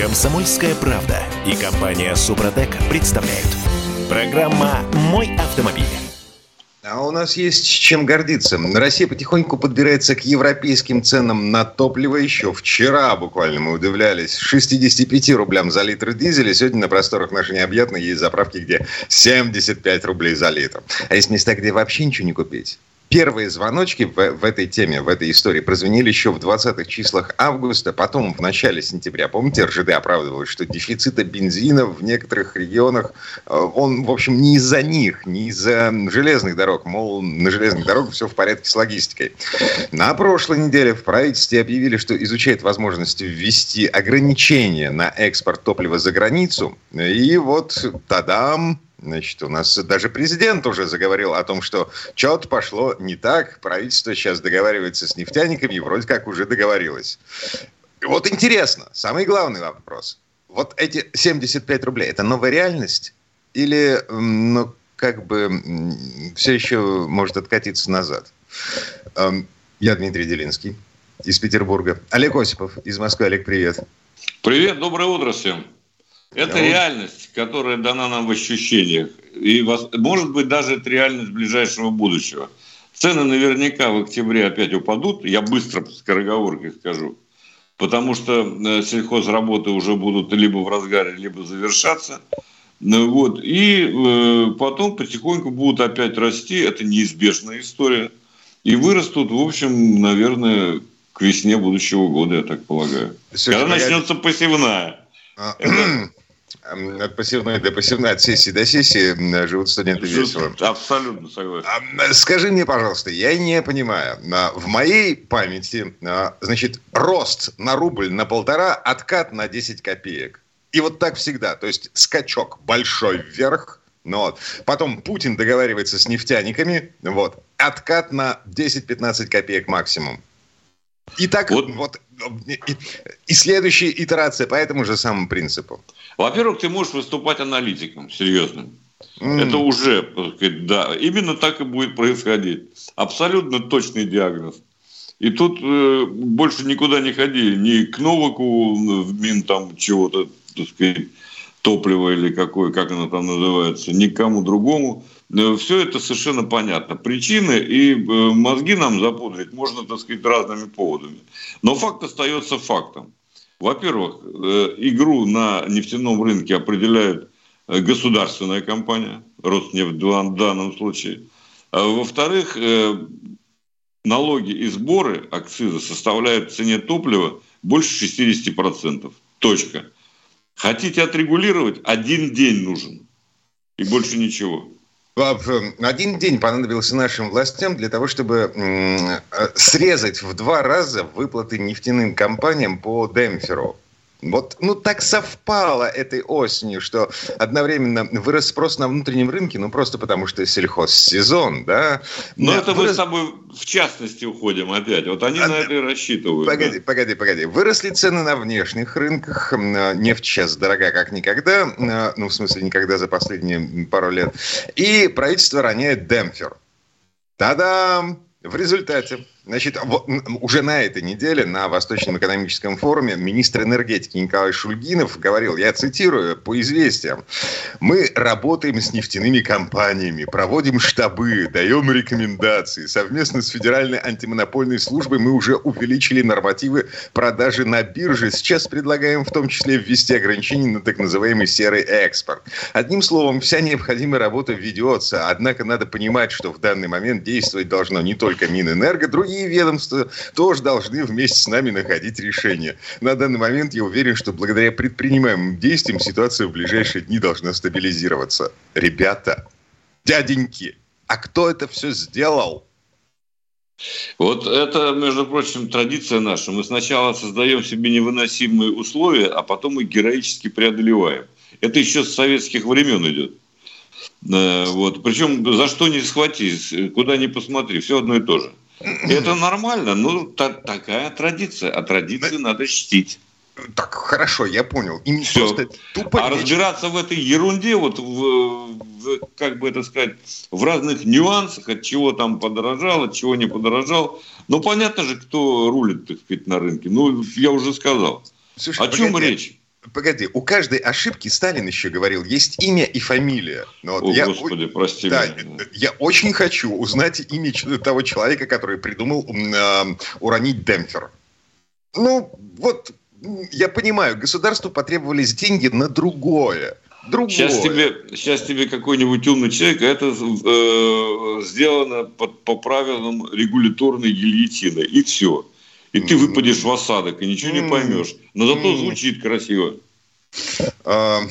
Комсомольская правда и компания Супротек представляют. Программа «Мой автомобиль». А у нас есть чем гордиться. Россия потихоньку подбирается к европейским ценам на топливо. Еще вчера буквально мы удивлялись 65 рублям за литр дизеля. Сегодня на просторах нашей необъятной есть заправки, где 75 рублей за литр. А есть места, где вообще ничего не купить? Первые звоночки в, в этой теме, в этой истории прозвенели еще в 20-х числах августа, потом в начале сентября. Помните, РЖД оправдывалось, что дефицита бензина в некоторых регионах, э, он, в общем, не из-за них, не из-за железных дорог. Мол, на железных дорогах все в порядке с логистикой. На прошлой неделе в правительстве объявили, что изучает возможность ввести ограничения на экспорт топлива за границу. И вот, тадам, Значит, у нас даже президент уже заговорил о том, что что-то пошло не так. Правительство сейчас договаривается с нефтяниками и вроде как уже договорилось. Вот интересно, самый главный вопрос. Вот эти 75 рублей, это новая реальность? Или, ну, как бы, все еще может откатиться назад? Эм, я Дмитрий Делинский из Петербурга. Олег Осипов из Москвы. Олег, привет. Привет, доброе утро всем. Это да, реальность, которая дана нам в ощущениях. И, может быть, даже это реальность ближайшего будущего. Цены наверняка в октябре опять упадут. Я быстро по скороговорке скажу. Потому что э, сельхозработы уже будут либо в разгаре, либо завершаться. Ну вот. И э, потом потихоньку будут опять расти. Это неизбежная история. И вырастут, в общем, наверное, к весне будущего года, я так полагаю. Когда начнется я... посевная. А, это... От пассивной до пассивной, от сессии до сессии живут студенты весело. Абсолютно согласен. Скажи мне, пожалуйста, я не понимаю. В моей памяти, а, значит, рост на рубль на полтора, откат на 10 копеек. И вот так всегда. То есть скачок большой вверх, ну вот. Потом Путин договаривается с нефтяниками, вот. Откат на 10-15 копеек максимум. И так вот, вот и, и следующая итерация по этому же самому принципу. Во-первых, ты можешь выступать аналитиком серьезным. Mm. Это уже, да, именно так и будет происходить. Абсолютно точный диагноз. И тут э, больше никуда не ходи, ни к Новаку в Мин там чего-то, так сказать, топливо или какое, как оно там называется, никому другому. Э, Все это совершенно понятно. Причины и э, мозги нам запудрить можно, так сказать, разными поводами. Но факт остается фактом. Во-первых, э, игру на нефтяном рынке определяет государственная компания, Роснефть в данном случае. А во-вторых, налоги и сборы акциза составляют в цене топлива больше 60%. Точка. Хотите отрегулировать? Один день нужен. И больше ничего. Один день понадобился нашим властям для того, чтобы э, срезать в два раза выплаты нефтяным компаниям по демпферу. Вот, ну, так совпало этой осенью, что одновременно вырос спрос на внутреннем рынке, ну, просто потому что сезон, да. Но, Но это вырос... мы с тобой в частности уходим опять. Вот они а... на это и рассчитывают. Погоди, да? погоди, погоди. Выросли цены на внешних рынках. Нефть сейчас дорога как никогда. Ну, в смысле, никогда за последние пару лет. И правительство роняет демпфер. Та-дам! В результате Значит, уже на этой неделе на Восточном экономическом форуме министр энергетики Николай Шульгинов говорил, я цитирую по известиям, мы работаем с нефтяными компаниями, проводим штабы, даем рекомендации. Совместно с Федеральной антимонопольной службой мы уже увеличили нормативы продажи на бирже. Сейчас предлагаем в том числе ввести ограничения на так называемый серый экспорт. Одним словом, вся необходимая работа ведется. Однако надо понимать, что в данный момент действовать должно не только Минэнерго, другие другие ведомства тоже должны вместе с нами находить решение. На данный момент я уверен, что благодаря предпринимаемым действиям ситуация в ближайшие дни должна стабилизироваться. Ребята, дяденьки, а кто это все сделал? Вот это, между прочим, традиция наша. Мы сначала создаем себе невыносимые условия, а потом их героически преодолеваем. Это еще с советских времен идет. Э, вот. Причем за что не схватись, куда ни посмотри, все одно и то же. Это нормально, ну та, такая традиция, а традиции да. надо чтить. Так, хорошо, я понял. Им Все. тупо а разбираться в этой ерунде, вот в, в, как бы это сказать, в разных нюансах, от чего там подорожал, от чего не подорожал. Ну, понятно же, кто рулит, так сказать, на рынке. Ну, я уже сказал. Слушай, О чем речь? Погоди, у каждой ошибки Сталин еще говорил, есть имя и фамилия. Но вот О, я, Господи, прости да, меня. Я очень хочу узнать имя того человека, который придумал э, уронить демпфер. Ну, вот, я понимаю, государству потребовались деньги на другое. Другое. Сейчас тебе, сейчас тебе какой-нибудь умный человек, это э, сделано под, по правилам регуляторной гильотины, и все. И ты выпадешь в осадок, и ничего не поймешь. Но зато звучит красиво. А,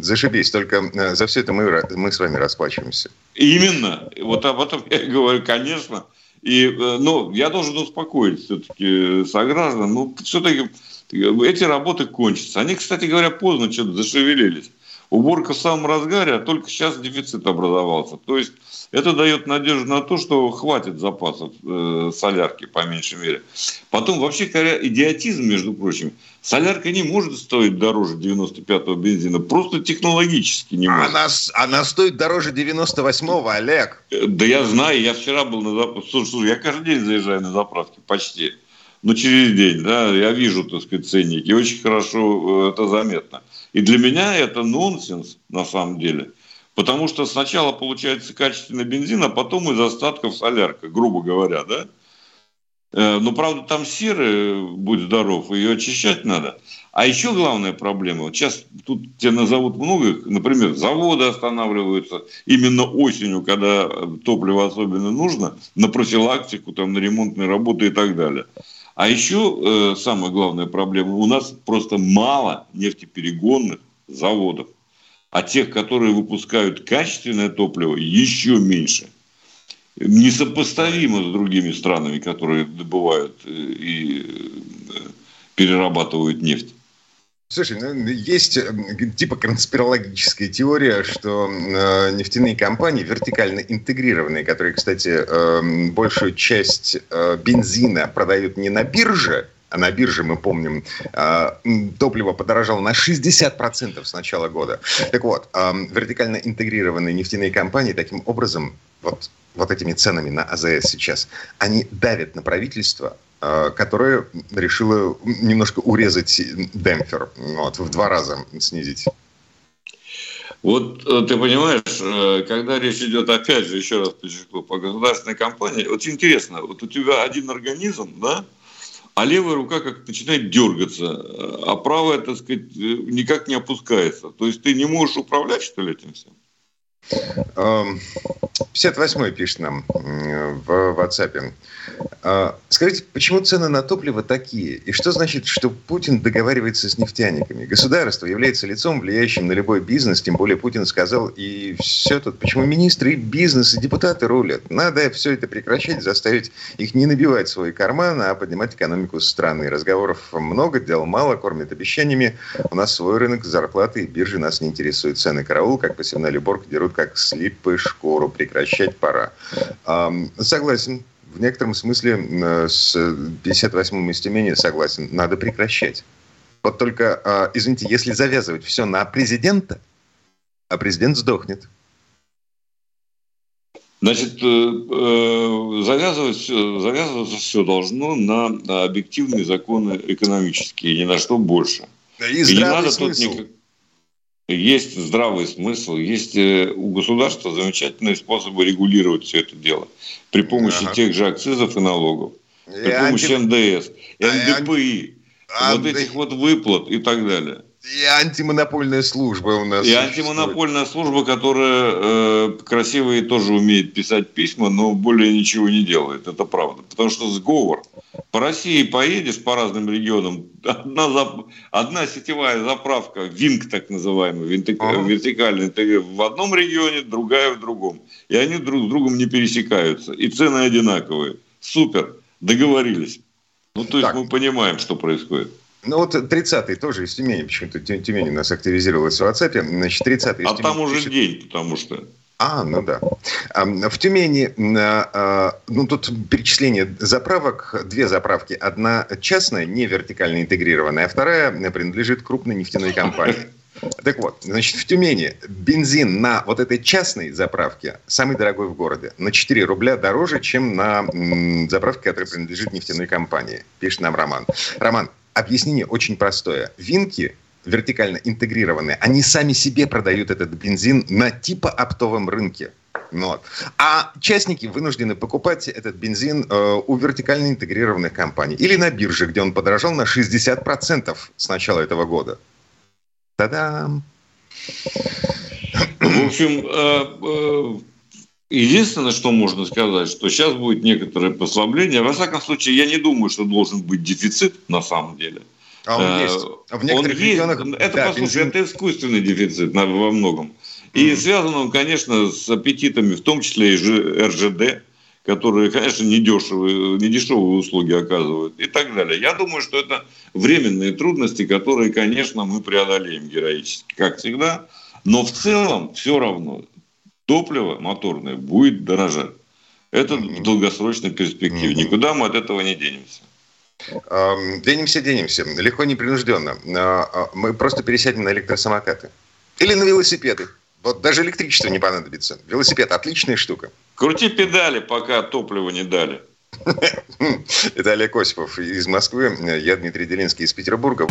зашибись, только э, за все это мы, мы с вами расплачиваемся. Именно. Вот об этом я говорю, конечно. И, э, ну, я должен успокоить все-таки сограждан. Ну, все-таки эти работы кончатся. Они, кстати говоря, поздно что-то зашевелились. Уборка в самом разгаре, а только сейчас дефицит образовался. То есть это дает надежду на то, что хватит запасов э, солярки, по меньшей мере. Потом, вообще говоря, идиотизм, между прочим. Солярка не может стоить дороже 95-го бензина. Просто технологически не может. Она, она стоит дороже 98-го, Олег. Э, да я знаю, я вчера был на заправке. Слушай, слушай, я каждый день заезжаю на заправки, почти. Но через день, да, я вижу, так сказать, ценники. Очень хорошо э, это заметно. И для меня это нонсенс на самом деле. Потому что сначала получается качественный бензин, а потом из остатков солярка, грубо говоря, да? Э, но, правда, там серы, будь здоров, ее очищать надо. А еще главная проблема, сейчас тут тебе назовут много, например, заводы останавливаются именно осенью, когда топливо особенно нужно, на профилактику, там, на ремонтные работы и так далее. А еще э, самая главная проблема, у нас просто мало нефтеперегонных заводов. А тех, которые выпускают качественное топливо, еще меньше. Несопоставимо с другими странами, которые добывают э, и э, перерабатывают нефть. Слушай, ну, есть э, типа конспирологическая теория, что э, нефтяные компании вертикально интегрированные, которые, кстати, э, большую часть э, бензина продают не на бирже, а на бирже, мы помним, э, топливо подорожало на 60% с начала года. Так вот, э, вертикально интегрированные нефтяные компании таким образом, вот, вот этими ценами на АЗС сейчас, они давят на правительство которая решила немножко урезать демпфер, вот, в два раза снизить. Вот э, ты понимаешь, э, когда речь идет, опять же, еще раз подчеркну, по государственной компании, вот интересно, вот у тебя один организм, да, а левая рука как начинает дергаться, а правая, так сказать, никак не опускается. То есть ты не можешь управлять, что ли, этим всем? 58-й эм, пишет нам в WhatsApp. А, скажите, почему цены на топливо такие? И что значит, что Путин договаривается с нефтяниками? Государство является лицом, влияющим на любой бизнес, тем более Путин сказал, и все тут. Почему министры, и бизнес, и депутаты рулят? Надо все это прекращать, заставить их не набивать свой карман, а поднимать экономику страны. Разговоров много, дел мало, кормят обещаниями. У нас свой рынок, зарплаты и биржи нас не интересуют. Цены караул, как посевная уборка, дерут как слипы шкуру. Прекращать пора. Согласен в некотором смысле э, с 58-м из Тюмени согласен, надо прекращать. Вот только, а, извините, если завязывать все на президента, а президент сдохнет. Значит, э, э, завязывать, завязываться все должно на объективные законы экономические, ни на что больше. И, и не надо смысл. тут никак есть здравый смысл, есть э, у государства замечательные способы регулировать все это дело при помощи ага. тех же акцизов и налогов, и при помощи анти... НДС, НДПИ, а, вот этих вот выплат и так далее. И антимонопольная служба у нас. И антимонопольная служба, которая э, красивые тоже умеет писать письма, но более ничего не делает. Это правда. Потому что сговор. По России поедешь по разным регионам, одна, зап... одна сетевая заправка, ВИНК так называемый, винтик... ага. вертикальный, в одном регионе, другая в другом. И они друг с другом не пересекаются. И цены одинаковые. Супер. Договорились. Ну, то есть так. мы понимаем, что происходит. Ну вот 30-й тоже из Тюмени, почему-то Тюмень у нас активизировалась в WhatsApp. Значит, 30-й А там уже день, потому что... А, ну да. В Тюмени, а, ну тут перечисление заправок, две заправки. Одна частная, не вертикально интегрированная, а вторая принадлежит крупной нефтяной компании. Так вот, значит, в Тюмени бензин на вот этой частной заправке самый дорогой в городе. На 4 рубля дороже, чем на заправке, которая принадлежит нефтяной компании. Пишет нам Роман. Роман, Объяснение очень простое. Винки вертикально интегрированные, они сами себе продают этот бензин на типа оптовом рынке. Вот. А частники вынуждены покупать этот бензин э, у вертикально интегрированных компаний. Или на бирже, где он подорожал на 60% с начала этого года. Та-дам! В общем, э, э, единственное, что можно сказать, что сейчас будет некоторое послабление. Во всяком случае, я не думаю, что должен быть дефицит на самом деле. А он э, есть. В некоторых он регионах... Есть. Это, да, послушай, бензин... это искусственный дефицит во многом. И mm-hmm. связан он, конечно, с аппетитами, в том числе и РЖД, которые, конечно, недешевые, недешевые услуги оказывают и так далее. Я думаю, что это временные трудности, которые, конечно, мы преодолеем героически, как всегда. Но в целом все равно топливо моторное будет дорожать. Это в долгосрочной перспективе. Никуда мы от этого не денемся. Денемся, денемся. Легко, непринужденно. А, а, мы просто пересядем на электросамокаты. Или на велосипеды. Вот даже электричество не понадобится. Велосипед – отличная штука. Крути педали, пока топливо не дали. Это Олег Осипов из Москвы. Я Дмитрий Делинский из Петербурга.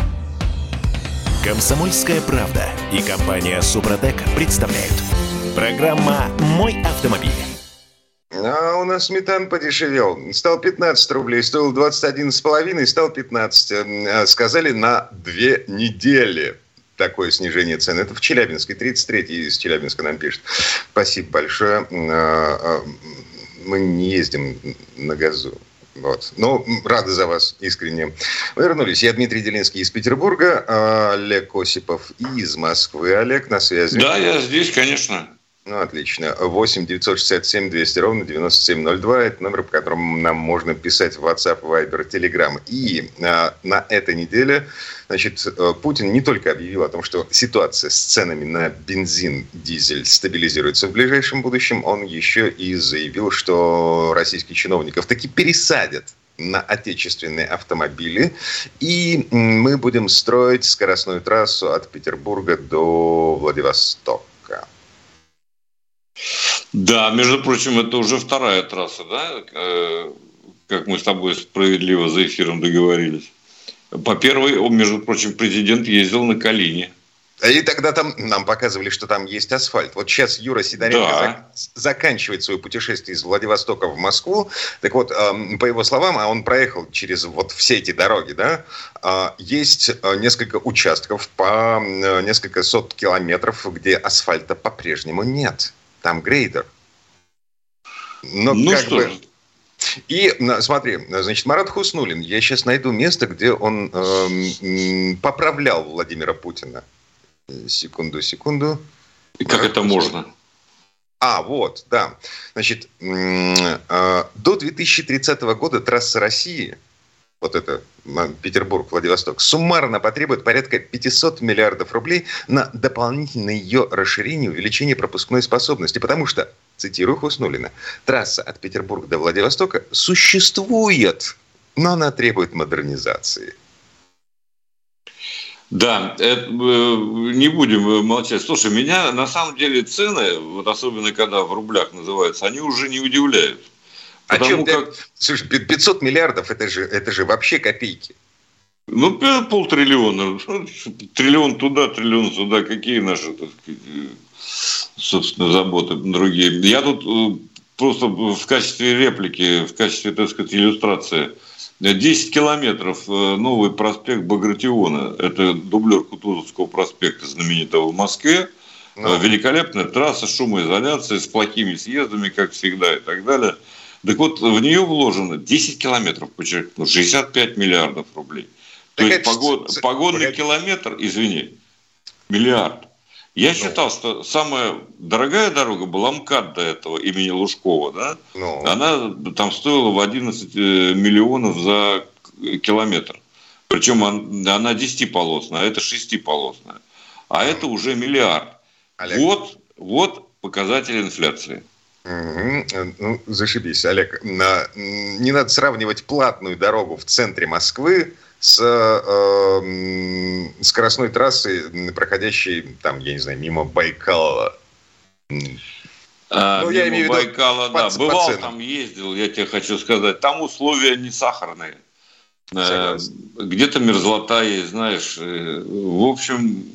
Комсомольская правда и компания Супротек представляют. Программа «Мой автомобиль». А у нас метан подешевел. Стал 15 рублей, стоил 21,5, стал 15. Э, сказали на две недели такое снижение цен. Это в Челябинске, 33-й из Челябинска нам пишет. Спасибо большое. А, а, мы не ездим на газу. Вот. Но рады за вас искренне. Мы вернулись. Я Дмитрий Делинский из Петербурга, а Олег Осипов из Москвы. Олег, на связи. Да, я здесь, конечно. Ну, отлично. 8 967 200 ровно 9702. Это номер, по которому нам можно писать в WhatsApp, Viber, Telegram. И а, на этой неделе значит, э, Путин не только объявил о том, что ситуация с ценами на бензин, дизель стабилизируется в ближайшем будущем, он еще и заявил, что российских чиновников таки пересадят на отечественные автомобили. И мы будем строить скоростную трассу от Петербурга до Владивостока. Да, между прочим, это уже вторая трасса, да, э, как мы с тобой справедливо за эфиром договорились. По первой, между прочим, президент ездил на Калине. И тогда там нам показывали, что там есть асфальт. Вот сейчас Юра Сидоренко да. зак- заканчивает свое путешествие из Владивостока в Москву. Так вот, э, по его словам, а он проехал через вот все эти дороги, да, э, есть несколько участков по э, несколько сот километров, где асфальта по-прежнему нет там грейдер. Но ну как что бы... И смотри, значит, Марат Хуснулин, я сейчас найду место, где он э, поправлял Владимира Путина. Секунду, секунду. И как Марат это Хуснулин. можно? А, вот, да. Значит, э, до 2030 года трасса России – вот это Петербург, Владивосток, суммарно потребует порядка 500 миллиардов рублей на дополнительное ее расширение, увеличение пропускной способности. Потому что, цитирую Хуснулина, трасса от Петербурга до Владивостока существует, но она требует модернизации. Да, это, э, не будем молчать. Слушай, меня на самом деле цены, вот особенно когда в рублях называются, они уже не удивляют. О чем как... ты... Слушай, 500 миллиардов это же, это же вообще копейки. Ну, полтриллиона. Триллион туда, триллион сюда. Какие наши, так сказать, собственно, заботы другие. Я тут э, просто в качестве реплики, в качестве, так сказать, иллюстрации. 10 километров э, новый проспект Багратиона. Это дублер Кутузовского проспекта, знаменитого в Москве. Ну. Великолепная трасса, шумоизоляция с плохими съездами, как всегда, и так далее – так вот, в нее вложено 10 километров, подчеркну, 65 миллиардов рублей. То есть погод, погодный Погоди. километр, извини, миллиард. Я ну. считал, что самая дорогая дорога была МКАД до этого, имени Лужкова, да? Ну. Она там стоила в 11 э, миллионов за километр. Причем она 10-полосная, а это 6-полосная. А это уже миллиард. Олег. Вот, вот показатель инфляции. Угу. Ну, зашибись, Олег. Не надо сравнивать платную дорогу в центре Москвы с э, скоростной трассой, проходящей, там, я не знаю, мимо Байкала. А, ну, я имею в виду Байкала, по, да. По Бывал по там, ездил, я тебе хочу сказать. Там условия не сахарные. Согласен. Где-то мерзлота есть, знаешь. В общем,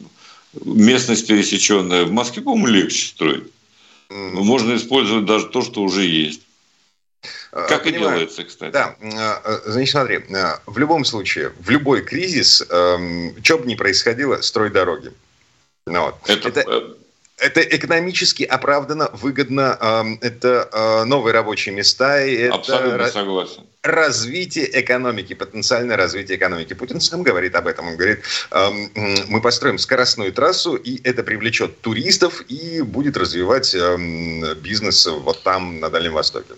местность пересеченная. В Москве, по-моему, легче строить. Можно использовать даже то, что уже есть. А, как Понимаю. и делается, кстати. Да, а, а, значит, смотри, в любом случае, в любой кризис, эм, что бы ни происходило, строй дороги. Ну, вот. Это, это, э, это экономически оправданно, выгодно, эм, это э, новые рабочие места. И это Абсолютно согласен. Развитие экономики, потенциальное развитие экономики. Путин сам говорит об этом. Он говорит, эм, мы построим скоростную трассу, и это привлечет туристов и будет развивать бизнес вот там, на Дальнем Востоке.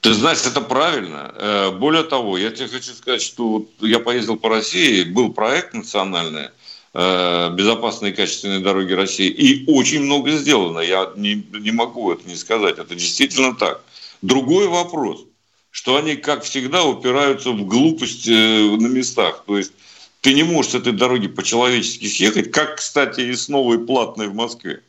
Ты знаешь, это правильно. Э, более того, я тебе хочу сказать, что я поездил по России, был проект национальный «Безопасные и качественные дороги России», и очень много сделано. Я не, не могу это не сказать. Это действительно так. Другой вопрос, что они, как всегда, упираются в глупость э, на местах. То есть ты не можешь с этой дороги по-человечески съехать, как, кстати, и с новой платной в Москве.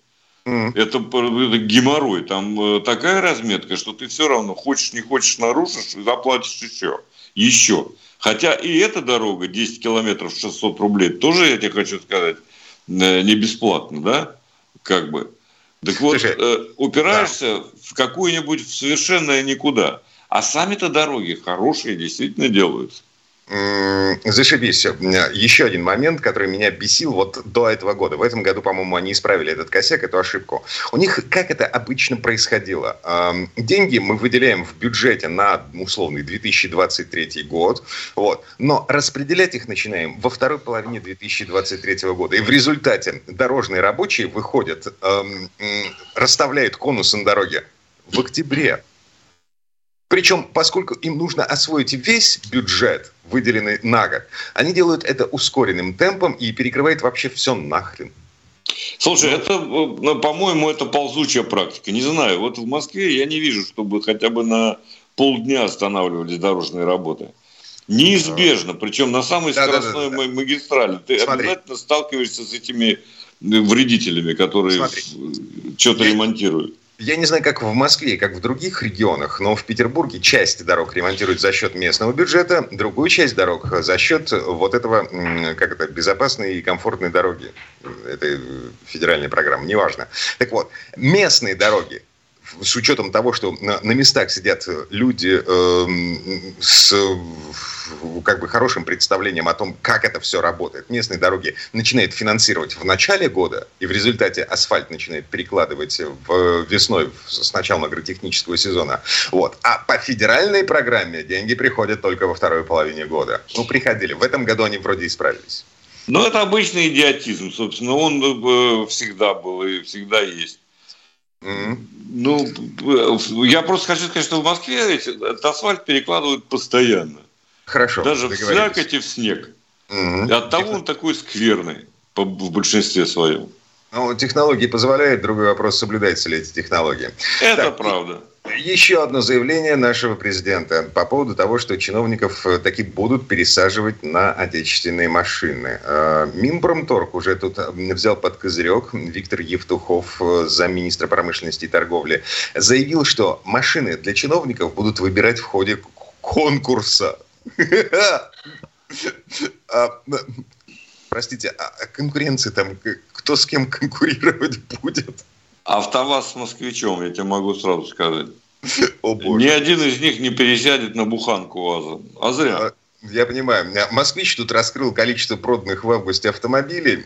Mm. Это, это геморрой. Там э, такая разметка, что ты все равно хочешь, не хочешь, нарушишь, заплатишь еще. Еще. Хотя и эта дорога 10 километров 600 рублей, тоже, я тебе хочу сказать, э, не бесплатно, да? Как бы. Так вот, Слушай, э, упираешься да. в какую-нибудь в совершенное никуда. А сами-то дороги хорошие действительно делаются. Зашибись. Еще один момент, который меня бесил вот до этого года. В этом году, по-моему, они исправили этот косяк, эту ошибку. У них как это обычно происходило? Деньги мы выделяем в бюджете на условный 2023 год, вот, но распределять их начинаем во второй половине 2023 года. И в результате дорожные рабочие выходят, расставляют конусы на дороге в октябре. Причем, поскольку им нужно освоить весь бюджет, выделенный на год, они делают это ускоренным темпом и перекрывает вообще все нахрен. Слушай, это, ну, по-моему, это ползучая практика. Не знаю, вот в Москве я не вижу, чтобы хотя бы на полдня останавливались дорожные работы. Неизбежно, причем на самой да, скоростной да, да, да. магистрали. Ты Смотри. обязательно сталкиваешься с этими вредителями, которые что-то ремонтируют. Я не знаю, как в Москве, как в других регионах, но в Петербурге часть дорог ремонтируют за счет местного бюджета, другую часть дорог за счет вот этого, как это, безопасной и комфортной дороги. Это федеральная программа, неважно. Так вот, местные дороги с учетом того, что на, на местах сидят люди э, с как бы хорошим представлением о том, как это все работает. Местные дороги начинают финансировать в начале года, и в результате асфальт начинает перекладывать в весной с начала агротехнического сезона. Вот. А по федеральной программе деньги приходят только во второй половине года. Ну, приходили. В этом году они вроде исправились. Ну, это обычный идиотизм, собственно. Он э, всегда был и всегда есть. Mm-hmm. Ну, я просто хочу сказать, что в Москве этот асфальт перекладывают постоянно. Хорошо. Даже в слякоть и в снег. Угу. И он такой скверный в большинстве своем. Ну, технологии позволяют, другой вопрос, соблюдаются ли эти технологии. Это так, правда. Еще одно заявление нашего президента по поводу того, что чиновников э, таки будут пересаживать на отечественные машины. Э, Минпромторг уже тут э, взял под козырек. Виктор Евтухов, замминистра промышленности и торговли, заявил, что машины для чиновников будут выбирать в ходе конкурса. А, простите, а конкуренция там, кто с кем конкурировать будет? АвтоВАЗ с москвичом, я тебе могу сразу сказать. О, боже. Ни один из них не пересядет на буханку ВАЗа. А зря. А, я понимаю. Москвич тут раскрыл количество проданных в августе автомобилей.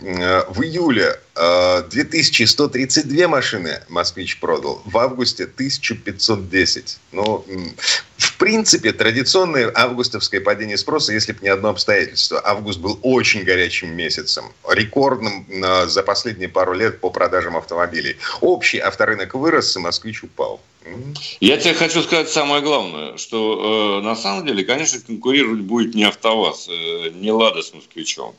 В июле 2132 э, машины Москвич продал. В августе 1510. Ну, в принципе, традиционное августовское падение спроса, если бы не одно обстоятельство. Август был очень горячим месяцем. Рекордным э, за последние пару лет по продажам автомобилей. Общий авторынок вырос, и Москвич упал. Я тебе хочу сказать самое главное, что э, на самом деле, конечно, конкурировать будет не АвтоВАЗ, э, не Лада с Москвичом,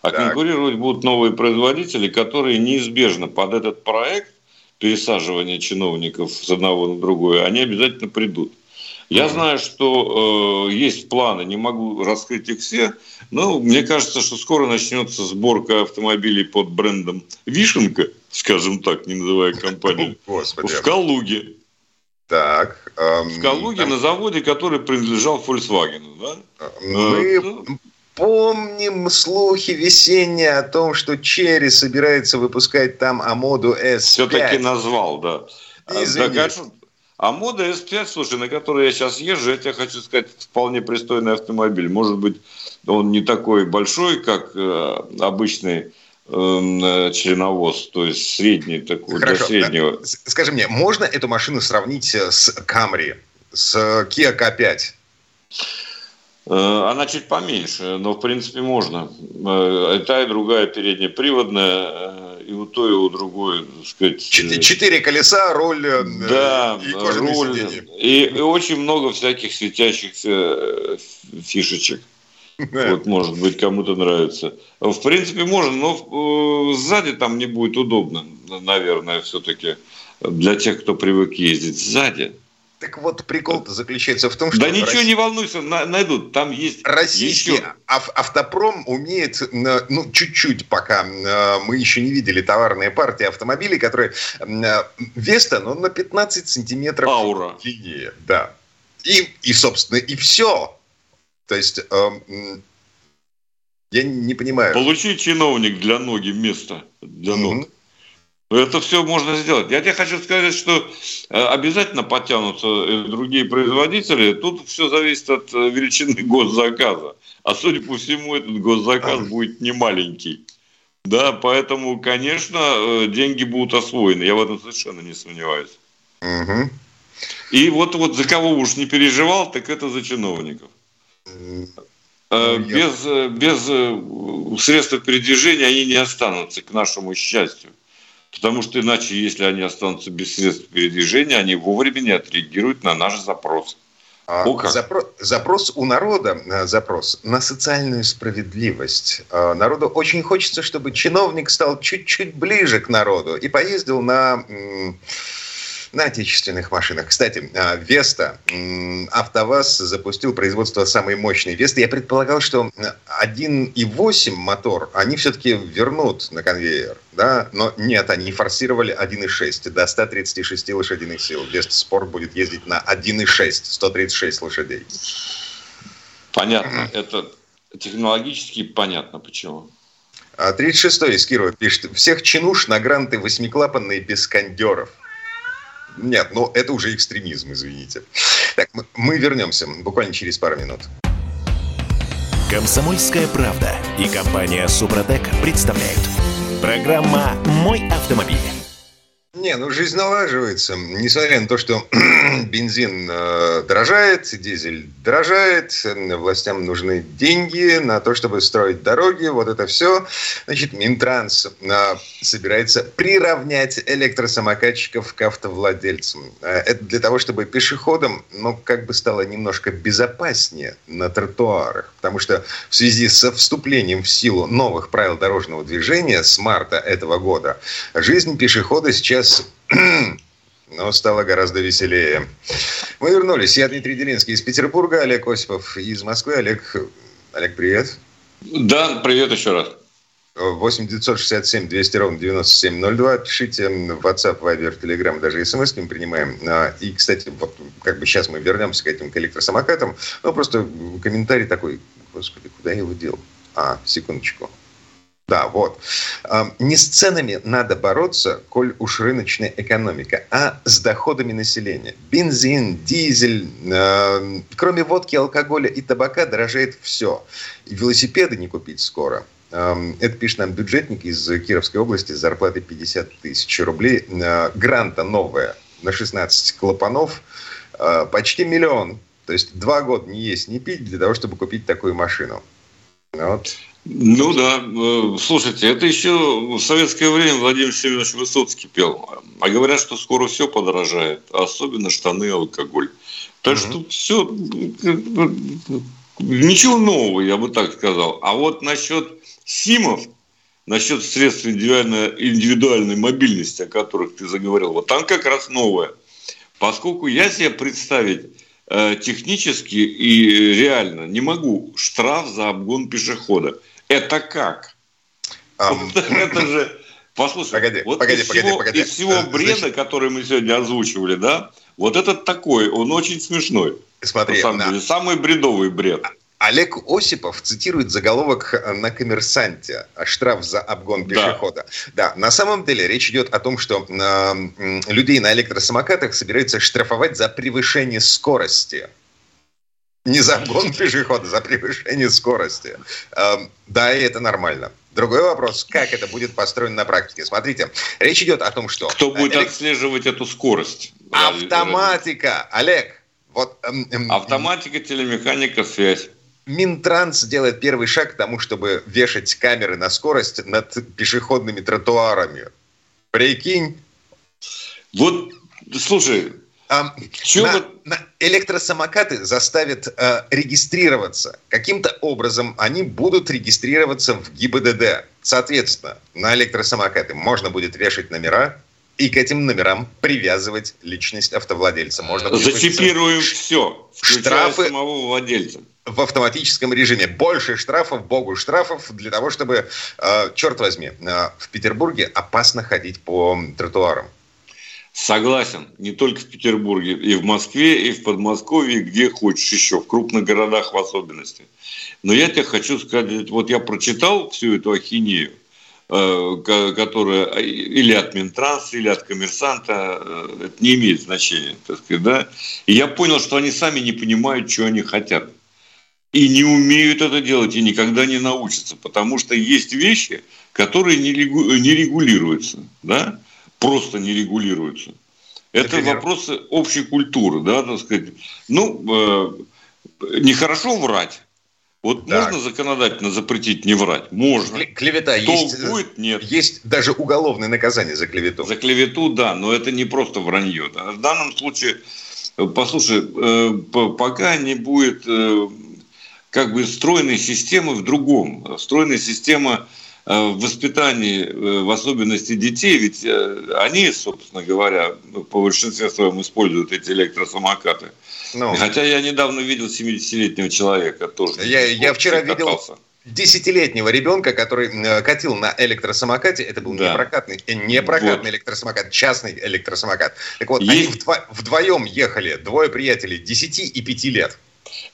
а так. конкурировать будут новые производители, которые неизбежно под этот проект пересаживания чиновников с одного на другое, они обязательно придут. Я знаю, что э, есть планы, не могу раскрыть их все, но мне кажется, что скоро начнется сборка автомобилей под брендом Вишенка, скажем так, не называя компанию, в Калуге. Так. Эм, в Калуге там... на заводе, который принадлежал Volkswagen, да? Мы э, ну... помним слухи весенние о том, что Черри собирается выпускать там Амоду S5. Все-таки назвал, да. Извини. Так, а мода S5, слушай, на которой я сейчас езжу, я тебе хочу сказать, вполне пристойный автомобиль. Может быть, он не такой большой, как э, обычный эм, э, членовоз, то есть средний такой, Хорошо. для среднего. Скажи мне, можно эту машину сравнить э, с Camry, с Kia K5? Э, она чуть поменьше, но в принципе можно. Э, и та, и другая переднеприводная и у той, и у другой, так сказать... Четыре, четыре колеса, руль э, да, и руль, и, и очень много всяких светящихся э, фишечек. Вот, может быть, кому-то нравится. В принципе, можно, но э, сзади там не будет удобно, наверное, все-таки для тех, кто привык ездить сзади. Так вот, прикол-то заключается в том, что... Да ничего Россия... не волнуйся, найдут, там есть Российский еще... автопром умеет, ну, чуть-чуть пока, мы еще не видели товарные партии автомобилей, которые Веста, ну, на 15 сантиметров Аура. длиннее, да. И, и, собственно, и все. То есть, э, я не понимаю. Получи чиновник для ноги место, для ног. Mm-hmm. Это все можно сделать. Я тебе хочу сказать, что э, обязательно подтянутся другие производители. Тут все зависит от э, величины госзаказа. А судя по всему, этот госзаказ будет не маленький. Да, поэтому, конечно, э, деньги будут освоены. Я в этом совершенно не сомневаюсь. Угу. И вот, вот за кого уж не переживал, так это за чиновников. Ну, без, без средств передвижения они не останутся, к нашему счастью. Потому что иначе, если они останутся без средств передвижения, они вовремя не отреагируют на наш запрос. А, О, как? Запрос, запрос у народа, э, запрос на социальную справедливость. А, народу очень хочется, чтобы чиновник стал чуть-чуть ближе к народу и поездил на на отечественных машинах. Кстати, а, Веста, АвтоВАЗ запустил производство самой мощной Весты. Я предполагал, что 1.8 мотор они все-таки вернут на конвейер. Да? Но нет, они форсировали 1.6 до 136 лошадиных сил. Веста Спорт будет ездить на 1.6, 136 лошадей. Понятно. Это технологически понятно почему. 36-й а из Кирова пишет. Всех чинуш на гранты восьмиклапанные без кондеров. Нет, ну это уже экстремизм, извините. Так, мы вернемся буквально через пару минут. Комсомольская правда и компания Супротек представляют. Программа «Мой автомобиль». Не, ну жизнь налаживается. Несмотря на то, что бензин э, дорожает, дизель дорожает, властям нужны деньги на то, чтобы строить дороги, вот это все. Значит, Минтранс э, собирается приравнять электросамокатчиков к автовладельцам. Э, это для того, чтобы пешеходам, ну, как бы стало немножко безопаснее на тротуарах. Потому что в связи со вступлением в силу новых правил дорожного движения с марта этого года, жизнь пешехода сейчас но стало гораздо веселее. Мы вернулись. Я Дмитрий Делинский из Петербурга, Олег Осипов из Москвы. Олег, Олег, привет. Да, привет еще раз. 8 967 200 ровно 9702. Пишите в WhatsApp, Viber, Telegram, даже смс мы принимаем. А, и, кстати, вот как бы сейчас мы вернемся к этим к электросамокатам. Ну, просто комментарий такой, господи, куда я его дел? А, секундочку. Да, вот. Не с ценами надо бороться, коль уж рыночная экономика, а с доходами населения. Бензин, дизель, кроме водки, алкоголя и табака дорожает все. И велосипеды не купить скоро. Это пишет нам бюджетник из Кировской области с зарплатой 50 тысяч рублей. Гранта новая на 16 клапанов. А, почти миллион. То есть два года не есть, не пить для того, чтобы купить такую машину. Вот. Ну да, э, слушайте, это еще в советское время Владимир Семенович Высоцкий пел. А говорят, что скоро все подорожает, особенно штаны и алкоголь. Так угу. что все, ничего нового, я бы так сказал. А вот насчет СИМов, насчет средств индивидуальной, индивидуальной мобильности, о которых ты заговорил, вот там как раз новое. Поскольку я себе представить э, технически и реально не могу штраф за обгон пешехода. Это как? Um... Это же Послушай, погоди, вот погоди, из, погоди, всего, погоди. из всего э, бреда, Значит... который мы сегодня озвучивали, да, вот этот такой, он очень смешной. Смотри, на самом на... деле, самый бредовый бред. Олег Осипов цитирует заголовок на «Коммерсанте» штраф за обгон пешехода. Да. да, на самом деле речь идет о том, что э, людей на электросамокатах собираются штрафовать за превышение скорости. Не за обгон пешехода, за превышение скорости. Э, да, и это нормально. Другой вопрос, как это будет построено на практике. Смотрите, речь идет о том, что... Кто будет элек... отслеживать эту скорость? Автоматика, Олег. Вот, эм, эм, Автоматика, телемеханика, связь. Минтранс делает первый шаг к тому, чтобы вешать камеры на скорость над пешеходными тротуарами. Прикинь. Вот, слушай, на, на электросамокаты заставят э, регистрироваться. Каким-то образом они будут регистрироваться в ГИБДД. Соответственно, на электросамокаты можно будет вешать номера, и к этим номерам привязывать личность автовладельца. Можно Зачипируем все, штрафы самого владельца. В автоматическом режиме. Больше штрафов, богу штрафов, для того, чтобы, э, черт возьми, э, в Петербурге опасно ходить по тротуарам. Согласен, не только в Петербурге, и в Москве, и в Подмосковье, где хочешь еще, в крупных городах в особенности. Но я тебе хочу сказать, вот я прочитал всю эту ахинею, Э, которая или от Минтранса, или от коммерсанта, э, это не имеет значения, так сказать, да. И я понял, что они сами не понимают, что они хотят. И не умеют это делать, и никогда не научатся, потому что есть вещи, которые не, регулируются, да, просто не регулируются. Это Например? вопросы общей культуры, да, так сказать. Ну, э, нехорошо врать, вот так. можно законодательно запретить не врать? Можно. Клевета Толк есть. будет? Нет. Есть даже уголовное наказание за клевету. За клевету, да, но это не просто вранье. Да. В данном случае, э, послушай, э, пока не будет э, как бы стройной системы в другом. Стройная система в воспитании, в особенности детей, ведь они, собственно говоря, по большинстве своем используют эти электросамокаты. Ну. Хотя я недавно видел 70-летнего человека тоже. Я, я вчера видел десятилетнего ребенка, который э, катил на электросамокате. Это был да. не прокатный, э, не прокатный вот. электросамокат, частный электросамокат. Так вот, Есть... они вдво, вдвоем ехали, двое приятелей, 10 и 5 лет.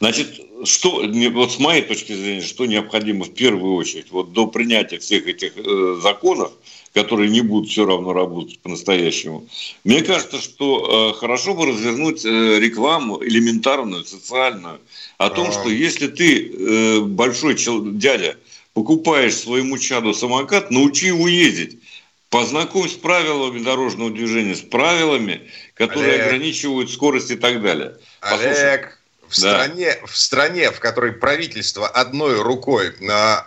Значит, что, вот с моей точки зрения, что необходимо в первую очередь, вот до принятия всех этих э, законов, которые не будут все равно работать по-настоящему. Мне кажется, что э, хорошо бы развернуть э, рекламу элементарную, социальную, о том, что если ты, э, большой чел- дядя, покупаешь своему чаду самокат, научи его ездить. Познакомь с правилами дорожного движения, с правилами, которые Олег. ограничивают скорость и так далее. Послушай, в, да. стране, в стране, в которой правительство одной рукой на,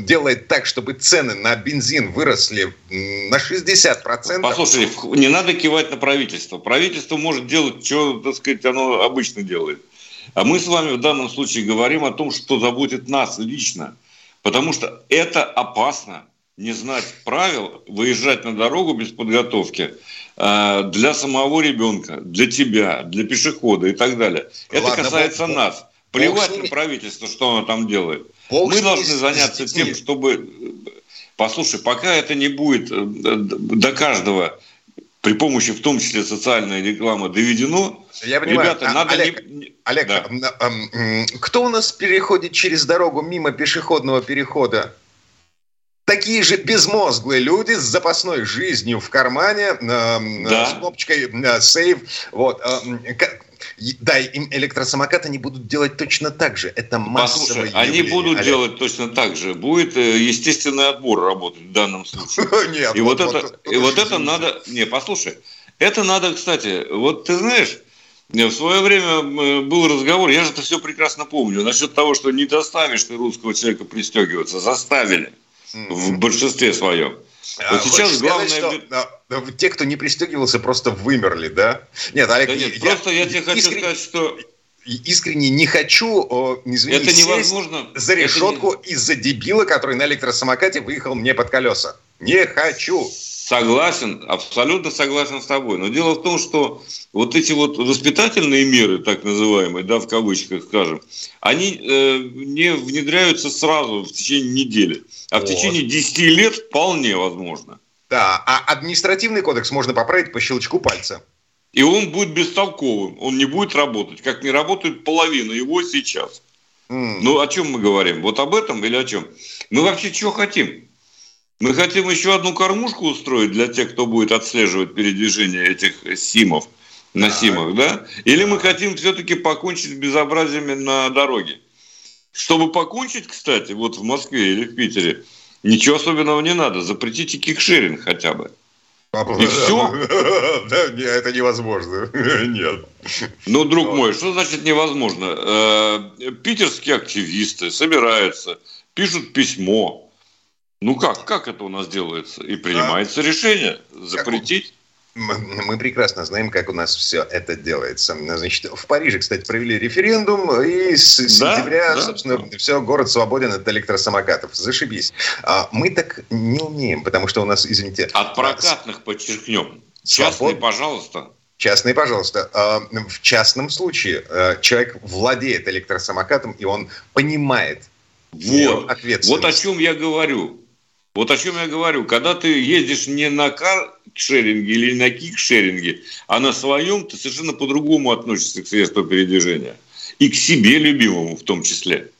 делает так, чтобы цены на бензин выросли на 60%. Послушай, не надо кивать на правительство. Правительство может делать, что, так сказать, оно обычно делает. А мы с вами в данном случае говорим о том, что заботит нас лично. Потому что это опасно не знать правил, выезжать на дорогу без подготовки э, для самого ребенка, для тебя, для пешехода и так далее. Ладно, Это касается Бог, нас. Плевать на правительство, что оно там делает. Бог Мы должны заняться тем, чтобы... Послушай, пока это не будет э, до каждого при помощи, в том числе, социальной рекламы доведено, я понимаю. Ребята, а, надо Олег, не... Олег да. Кто у нас переходит через дорогу мимо пешеходного перехода? Такие же безмозглые люди с запасной жизнью в кармане, э, да. с кнопочкой э, сейв. Вот. Э, да, им электросамокаты не будут делать точно так же. Это массовое Послушай, явление. они будут Олег. делать точно так же. Будет естественный отбор работать в данном случае. Нет, и вот, вот это, и вот это надо... Не, послушай, это надо, кстати, вот ты знаешь, в свое время был разговор, я же это все прекрасно помню, насчет того, что не доставишь ты русского человека пристегиваться, заставили в большинстве своем. А вот сейчас главное... Сказать, что, но, те, кто не пристегивался, просто вымерли, да? Нет, Олег, да нет, я, просто я тебе хочу искренне, сказать, что... Искренне не хочу, извини, это невозможно. за решетку не... из-за дебила, который на электросамокате выехал мне под колеса. Не хочу. Согласен, абсолютно согласен с тобой. Но дело в том, что вот эти вот воспитательные меры, так называемые, да, в кавычках скажем, они э, не внедряются сразу в течение недели, а в течение 10 лет вполне возможно. Да, а административный кодекс можно поправить по щелчку пальца. И он будет бестолковым, он не будет работать, как не работает половина его сейчас. Mm. Ну, о чем мы говорим? Вот об этом или о чем? Мы вообще чего хотим? Мы хотим еще одну кормушку устроить для тех, кто будет отслеживать передвижение этих симов на симах, да? Или мы хотим все-таки покончить с безобразиями на дороге? Чтобы покончить, кстати, вот в Москве или в Питере, ничего особенного не надо. Запретите кикшеринг хотя бы. И все? Да, это невозможно. Нет. Ну, друг мой, что значит невозможно? Э, питерские активисты собираются, пишут письмо. Ну как, как это у нас делается? И принимается решение запретить мы прекрасно знаем, как у нас все это делается. Значит, в Париже, кстати, провели референдум, и с да, сентября, да, собственно, да. все, город свободен от электросамокатов. Зашибись. А мы так не умеем, потому что у нас, извините... От прокатных подчеркнем. Частные, пожалуйста. Частные, пожалуйста. А, в частном случае э, человек владеет электросамокатом, и он понимает вот. ответственность. Вот о чем я говорю. Вот о чем я говорю. Когда ты ездишь не на каршеринге или на кикшеринге, а на своем, ты совершенно по-другому относишься к средству передвижения. И к себе любимому в том числе.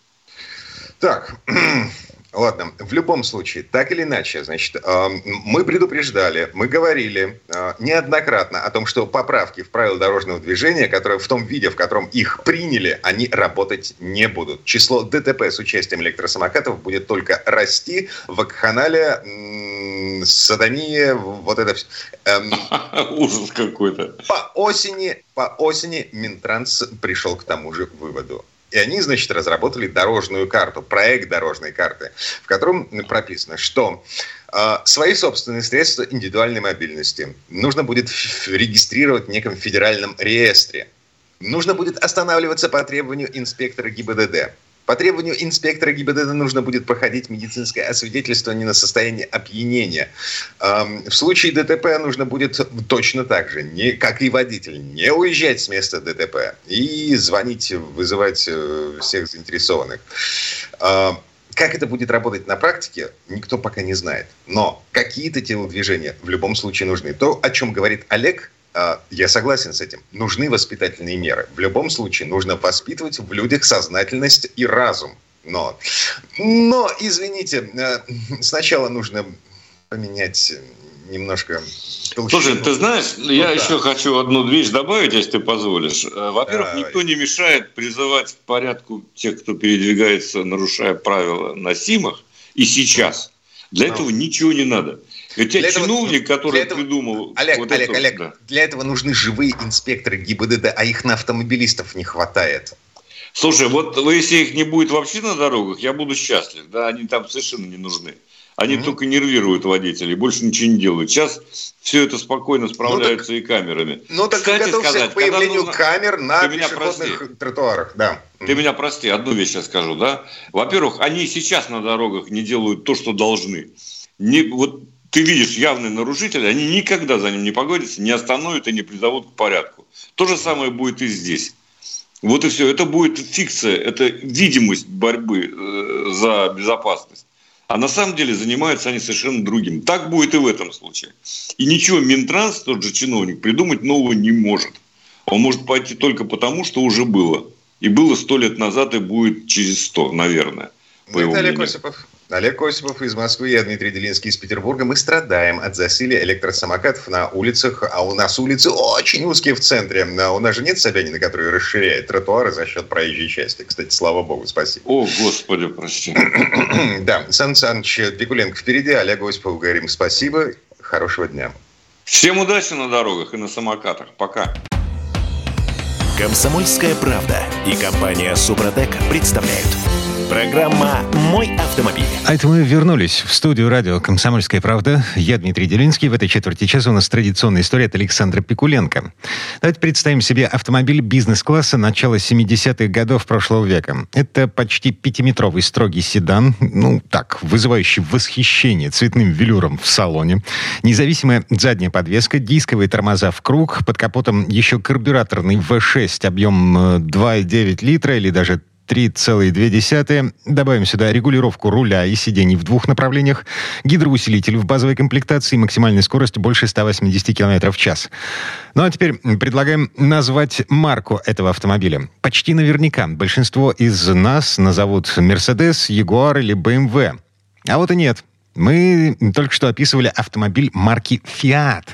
Так, Ладно, в любом случае, так или иначе, значит, э, мы предупреждали, мы говорили э, неоднократно о том, что поправки в правила дорожного движения, которые в том виде, в котором их приняли, они работать не будут. Число ДТП с участием электросамокатов будет только расти, вакханалия, садомия, вот это все. Эм, Ужас какой-то. По осени, по осени Минтранс пришел к тому же выводу. И они, значит, разработали дорожную карту, проект дорожной карты, в котором прописано, что э, свои собственные средства индивидуальной мобильности нужно будет регистрировать в неком федеральном реестре. Нужно будет останавливаться по требованию инспектора ГИБДД. По требованию инспектора ГИБДД нужно будет проходить медицинское освидетельствование на состояние опьянения. В случае ДТП нужно будет точно так же, как и водитель, не уезжать с места ДТП и звонить, вызывать э, всех заинтересованных. Как это будет работать на практике, никто пока не знает. Но какие-то телодвижения в любом случае нужны. То, о чем говорит Олег, я согласен с этим. Нужны воспитательные меры. В любом случае нужно воспитывать в людях сознательность и разум. Но, но извините, э, сначала нужно поменять немножко толщину. Слушай, ты знаешь, ну, я да. еще хочу одну вещь добавить, если ты позволишь. Э, во-первых, Давай. никто не мешает призывать к порядку тех, кто передвигается, нарушая правила на СИМах, и сейчас. Для ну. этого ничего не надо. Хотя для чиновник, этого, который этого, придумал... Олег, вот Олег, это, Олег, да. для этого нужны живые инспекторы ГИБДД, а их на автомобилистов не хватает. Слушай, вот если их не будет вообще на дорогах, я буду счастлив. Да, они там совершенно не нужны. Они mm-hmm. только нервируют водителей, больше ничего не делают. Сейчас все это спокойно справляются ну, так, и камерами. Ну так Кстати сказать, к появлению нужно... камер на Ты пешеходных тротуарах. Да. Ты меня прости, одну вещь я скажу. да. Во-первых, они сейчас на дорогах не делают то, что должны. Не, вот ты видишь явный нарушитель, они никогда за ним не погодятся, не остановят и не призовут к порядку. То же самое будет и здесь. Вот и все. Это будет фикция, это видимость борьбы э, за безопасность. А на самом деле занимаются они совершенно другим. Так будет и в этом случае. И ничего Минтранс, тот же чиновник, придумать нового не может. Он может пойти только потому, что уже было. И было сто лет назад, и будет через сто, наверное. Виталий Осипов. Олег Осипов из Москвы, я Дмитрий Делинский из Петербурга. Мы страдаем от засилия электросамокатов на улицах, а у нас улицы очень узкие в центре. А у нас же нет Собянина, который расширяет тротуары за счет проезжей части. Кстати, слава богу, спасибо. О, господи, прости. да, Сан Саныч Пикуленко впереди, Олегу Осипову говорим спасибо, хорошего дня. Всем удачи на дорогах и на самокатах. Пока. Комсомольская правда и компания Супротек представляют – Программа «Мой автомобиль». А это мы вернулись в студию радио «Комсомольская правда». Я Дмитрий Делинский. В этой четверти часа у нас традиционная история от Александра Пикуленко. Давайте представим себе автомобиль бизнес-класса начала 70-х годов прошлого века. Это почти пятиметровый строгий седан, ну так, вызывающий восхищение цветным велюром в салоне. Независимая задняя подвеска, дисковые тормоза в круг, под капотом еще карбюраторный V6 объем 2,9 э, литра или даже 3,2. Добавим сюда регулировку руля и сидений в двух направлениях, гидроусилитель в базовой комплектации, максимальная скорость больше 180 км в час. Ну а теперь предлагаем назвать марку этого автомобиля. Почти наверняка большинство из нас назовут Mercedes, Jaguar или BMW. А вот и нет. Мы только что описывали автомобиль марки Fiat.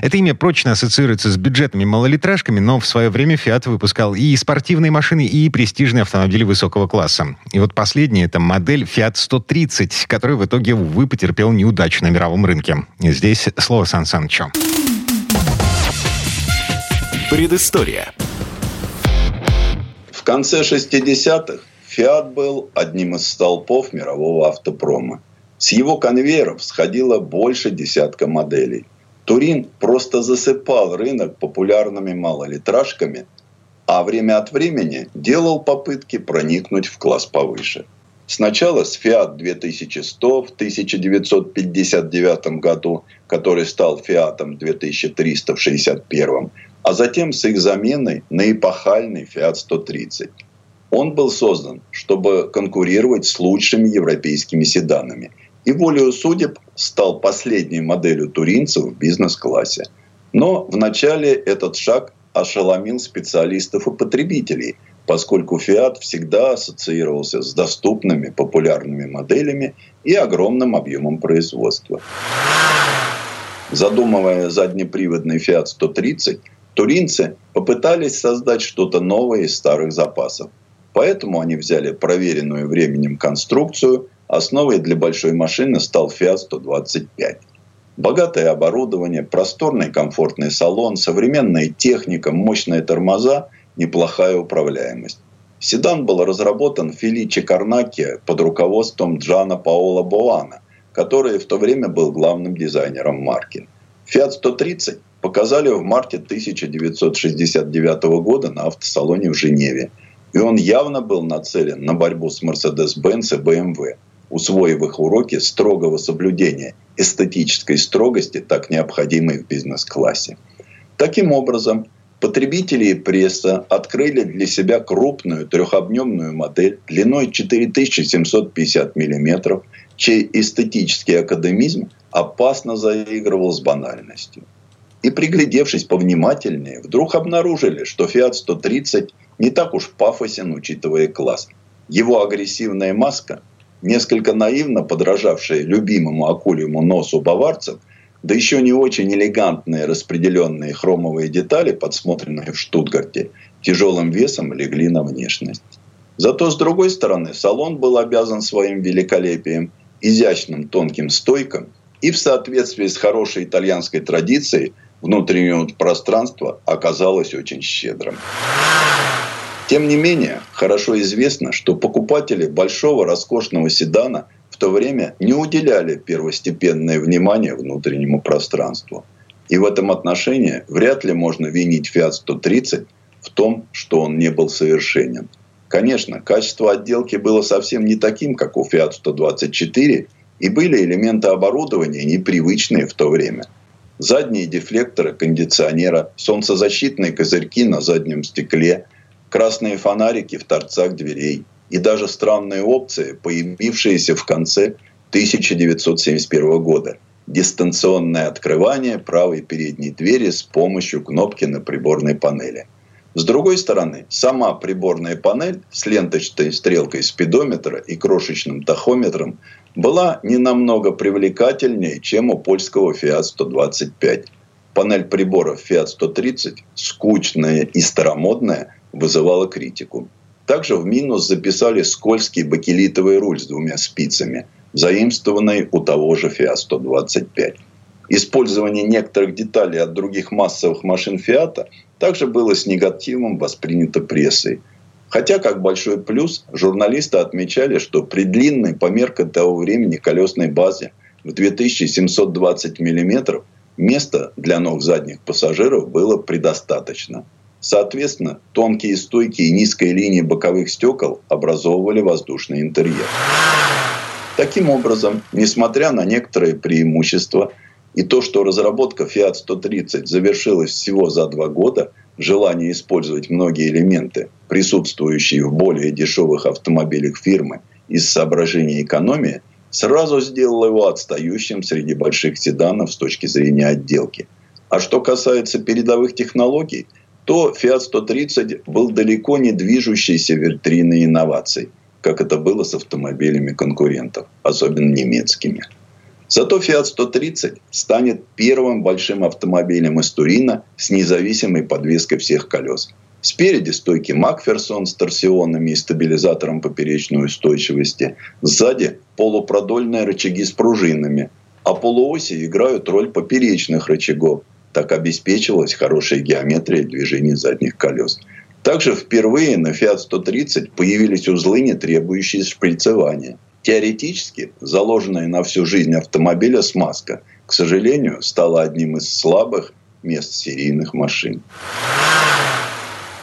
Это имя прочно ассоциируется с бюджетными малолитражками, но в свое время Fiat выпускал и спортивные машины, и престижные автомобили высокого класса. И вот последний — это модель Fiat 130, который в итоге, увы, потерпел неудачу на мировом рынке. Здесь слово Сан Санычу. Предыстория. В конце 60-х Fiat был одним из столпов мирового автопрома. С его конвейеров сходило больше десятка моделей. Турин просто засыпал рынок популярными малолитражками, а время от времени делал попытки проникнуть в класс повыше. Сначала с Fiat 2100 в 1959 году, который стал Fiat 2300 в 1961, а затем с их заменой на эпохальный Fiat 130. Он был создан, чтобы конкурировать с лучшими европейскими седанами – и волею судеб стал последней моделью туринцев в бизнес-классе. Но вначале этот шаг ошеломил специалистов и потребителей, поскольку Fiat всегда ассоциировался с доступными популярными моделями и огромным объемом производства. Задумывая заднеприводный Fiat 130, туринцы попытались создать что-то новое из старых запасов. Поэтому они взяли проверенную временем конструкцию Основой для большой машины стал Fiat 125. Богатое оборудование, просторный комфортный салон, современная техника, мощные тормоза, неплохая управляемость. Седан был разработан Феличи Карнаки под руководством Джана Паола Боана, который в то время был главным дизайнером марки. Fiat 130 показали в марте 1969 года на автосалоне в Женеве. И он явно был нацелен на борьбу с Mercedes-Benz и BMW усвоив их уроки строгого соблюдения эстетической строгости, так необходимой в бизнес-классе. Таким образом, потребители и пресса открыли для себя крупную трехобъемную модель длиной 4750 мм, чей эстетический академизм опасно заигрывал с банальностью. И приглядевшись повнимательнее, вдруг обнаружили, что Fiat 130 не так уж пафосен, учитывая класс. Его агрессивная маска – несколько наивно подражавшие любимому акульему носу баварцев, да еще не очень элегантные распределенные хромовые детали, подсмотренные в Штутгарте, тяжелым весом легли на внешность. Зато, с другой стороны, салон был обязан своим великолепием, изящным тонким стойкам и в соответствии с хорошей итальянской традицией внутреннего пространства оказалось очень щедрым. Тем не менее, хорошо известно, что покупатели большого роскошного седана в то время не уделяли первостепенное внимание внутреннему пространству. И в этом отношении вряд ли можно винить Fiat 130 в том, что он не был совершенен. Конечно, качество отделки было совсем не таким, как у Fiat 124, и были элементы оборудования непривычные в то время. Задние дефлекторы кондиционера, солнцезащитные козырьки на заднем стекле – красные фонарики в торцах дверей и даже странные опции, появившиеся в конце 1971 года. Дистанционное открывание правой передней двери с помощью кнопки на приборной панели. С другой стороны, сама приборная панель с ленточной стрелкой спидометра и крошечным тахометром была не намного привлекательнее, чем у польского Fiat 125. Панель приборов Fiat 130, скучная и старомодная, вызывало критику. Также в минус записали скользкий бакелитовый руль с двумя спицами, заимствованный у того же ФИА-125. Использование некоторых деталей от других массовых машин Фиата также было с негативом воспринято прессой. Хотя, как большой плюс, журналисты отмечали, что при длинной по меркам того времени колесной базе в 2720 мм места для ног задних пассажиров было предостаточно – Соответственно, тонкие стойки и низкая линия боковых стекол образовывали воздушный интерьер. Таким образом, несмотря на некоторые преимущества и то, что разработка Fiat 130 завершилась всего за два года, желание использовать многие элементы, присутствующие в более дешевых автомобилях фирмы из соображений экономии, сразу сделало его отстающим среди больших седанов с точки зрения отделки. А что касается передовых технологий, то Fiat 130 был далеко не движущейся витриной инноваций, как это было с автомобилями конкурентов, особенно немецкими. Зато Fiat 130 станет первым большим автомобилем из Турина с независимой подвеской всех колес. Спереди стойки Макферсон с торсионами и стабилизатором поперечной устойчивости. Сзади полупродольные рычаги с пружинами. А полуоси играют роль поперечных рычагов. Так обеспечивалась хорошая геометрия движения задних колес. Также впервые на Fiat 130 появились узлы, не требующие шприцевания – Теоретически заложенная на всю жизнь автомобиля смазка, к сожалению, стала одним из слабых мест серийных машин.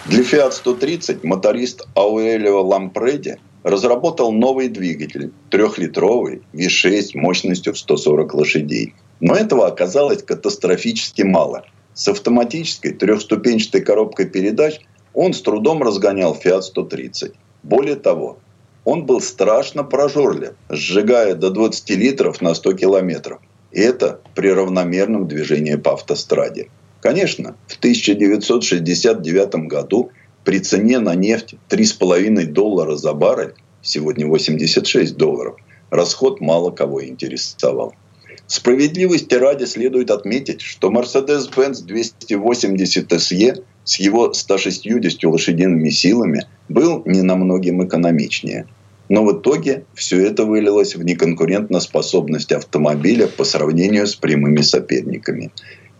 Для Fiat 130 моторист Аурелио Лампреди разработал новый двигатель, трехлитровый V6 мощностью в 140 лошадей. Но этого оказалось катастрофически мало. С автоматической трехступенчатой коробкой передач он с трудом разгонял Fiat 130. Более того, он был страшно прожорлив, сжигая до 20 литров на 100 километров. И это при равномерном движении по автостраде. Конечно, в 1969 году при цене на нефть 3,5 доллара за баррель, сегодня 86 долларов, расход мало кого интересовал. Справедливости ради следует отметить, что Mercedes-Benz 280 SE с его 160 лошадиными силами был не намногим экономичнее. Но в итоге все это вылилось в неконкурентоспособность автомобиля по сравнению с прямыми соперниками.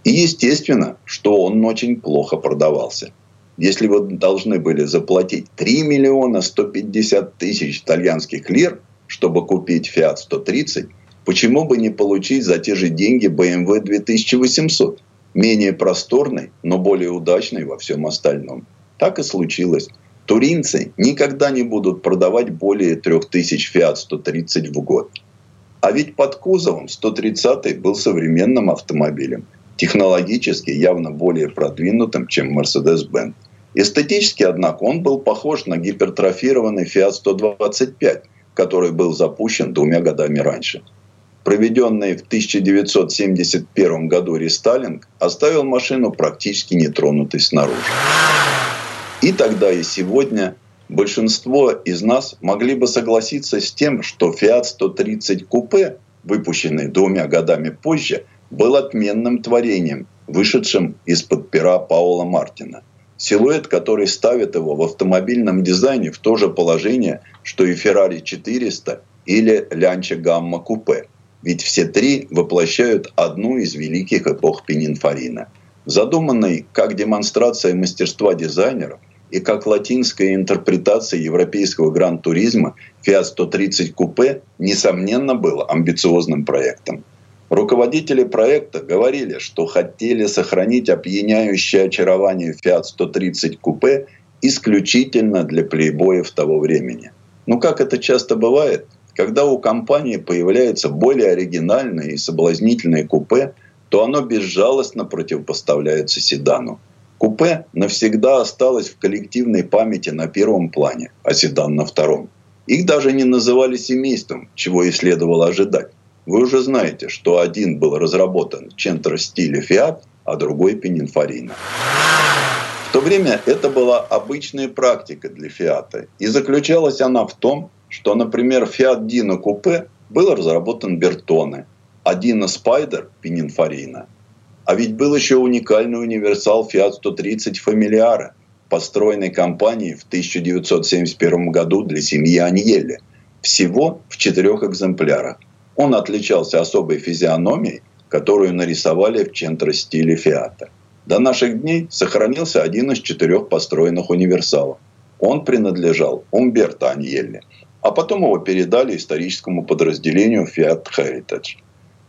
И естественно, что он очень плохо продавался. Если вы должны были заплатить 3 миллиона 150 тысяч итальянских лир, чтобы купить Fiat 130, почему бы не получить за те же деньги BMW 2800? Менее просторный, но более удачный во всем остальном. Так и случилось. Туринцы никогда не будут продавать более 3000 Fiat 130 в год. А ведь под кузовом 130 был современным автомобилем, технологически явно более продвинутым, чем Mercedes-Benz. Эстетически, однако, он был похож на гипертрофированный Fiat 125, который был запущен двумя годами раньше. Проведенный в 1971 году рестайлинг оставил машину практически нетронутой снаружи. И тогда, и сегодня большинство из нас могли бы согласиться с тем, что Fiat 130 купе, выпущенный двумя годами позже, был отменным творением, вышедшим из-под пера Паула Мартина. Силуэт, который ставит его в автомобильном дизайне в то же положение, что и Ferrari 400 или Лянча Гамма Купе. Ведь все три воплощают одну из великих эпох Пенинфорина. Задуманный как демонстрация мастерства дизайнеров – и как латинская интерпретация европейского гран-туризма Fiat 130 купе, несомненно, был амбициозным проектом. Руководители проекта говорили, что хотели сохранить опьяняющее очарование Fiat 130 купе исключительно для плейбоев того времени. Но как это часто бывает, когда у компании появляется более оригинальное и соблазнительное купе, то оно безжалостно противопоставляется седану. Купе навсегда осталось в коллективной памяти на первом плане, а седан на втором. Их даже не называли семейством, чего и следовало ожидать. Вы уже знаете, что один был разработан в центре стиле Fiat, а другой Пининфорина. В то время это была обычная практика для Фиата. И заключалась она в том, что, например, Fiat Dino Купе был разработан Бертоне, а Dino Spider Пининфорина а ведь был еще уникальный универсал Fiat 130 Familiara, построенный компанией в 1971 году для семьи Аньелли. Всего в четырех экземплярах. Он отличался особой физиономией, которую нарисовали в центре стиле Фиата. До наших дней сохранился один из четырех построенных универсалов. Он принадлежал Умберто Аньелли, а потом его передали историческому подразделению Fiat Heritage.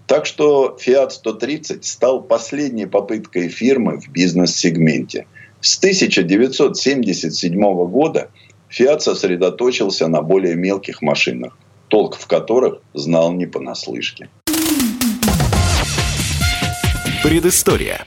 Так что Fiat 130 стал последней попыткой фирмы в бизнес-сегменте. С 1977 года Fiat сосредоточился на более мелких машинах, толк в которых знал не понаслышке. Предыстория.